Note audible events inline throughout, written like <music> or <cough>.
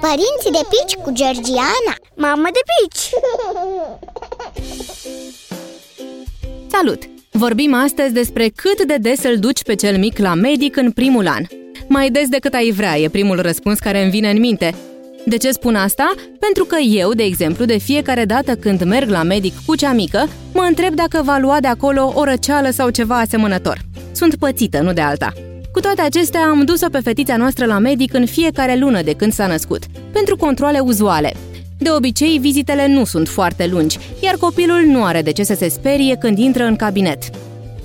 Părinții de pici cu Georgiana Mamă de pici! Salut! Vorbim astăzi despre cât de des îl duci pe cel mic la medic în primul an. Mai des decât ai vrea, e primul răspuns care îmi vine în minte. De ce spun asta? Pentru că eu, de exemplu, de fiecare dată când merg la medic cu cea mică, mă întreb dacă va lua de acolo o răceală sau ceva asemănător. Sunt pățită, nu de alta. Cu toate acestea, am dus-o pe fetița noastră la medic în fiecare lună de când s-a născut, pentru controle uzuale. De obicei, vizitele nu sunt foarte lungi, iar copilul nu are de ce să se sperie când intră în cabinet.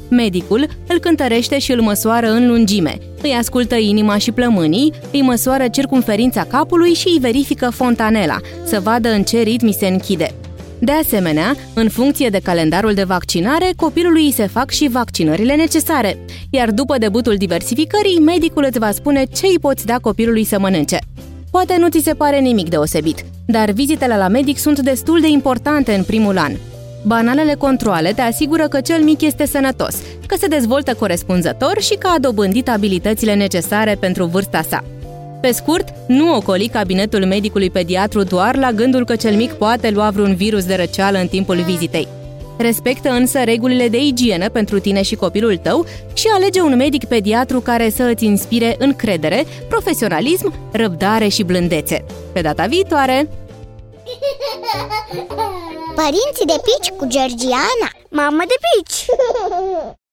Medicul îl cântărește și îl măsoară în lungime, îi ascultă inima și plămânii, îi măsoară circumferința capului și îi verifică fontanela, să vadă în ce ritmi se închide. De asemenea, în funcție de calendarul de vaccinare, copilului îi se fac și vaccinările necesare, iar după debutul diversificării, medicul îți va spune ce îi poți da copilului să mănânce. Poate nu ți se pare nimic deosebit, dar vizitele la medic sunt destul de importante în primul an. Banalele controle te asigură că cel mic este sănătos, că se dezvoltă corespunzător și că a dobândit abilitățile necesare pentru vârsta sa. Pe scurt, nu ocoli cabinetul medicului pediatru doar la gândul că cel mic poate lua vreun virus de răceală în timpul vizitei. Respectă însă regulile de igienă pentru tine și copilul tău și alege un medic pediatru care să îți inspire încredere, profesionalism, răbdare și blândețe. Pe data viitoare! Părinții de pici cu Georgiana Mamă de pici! <laughs>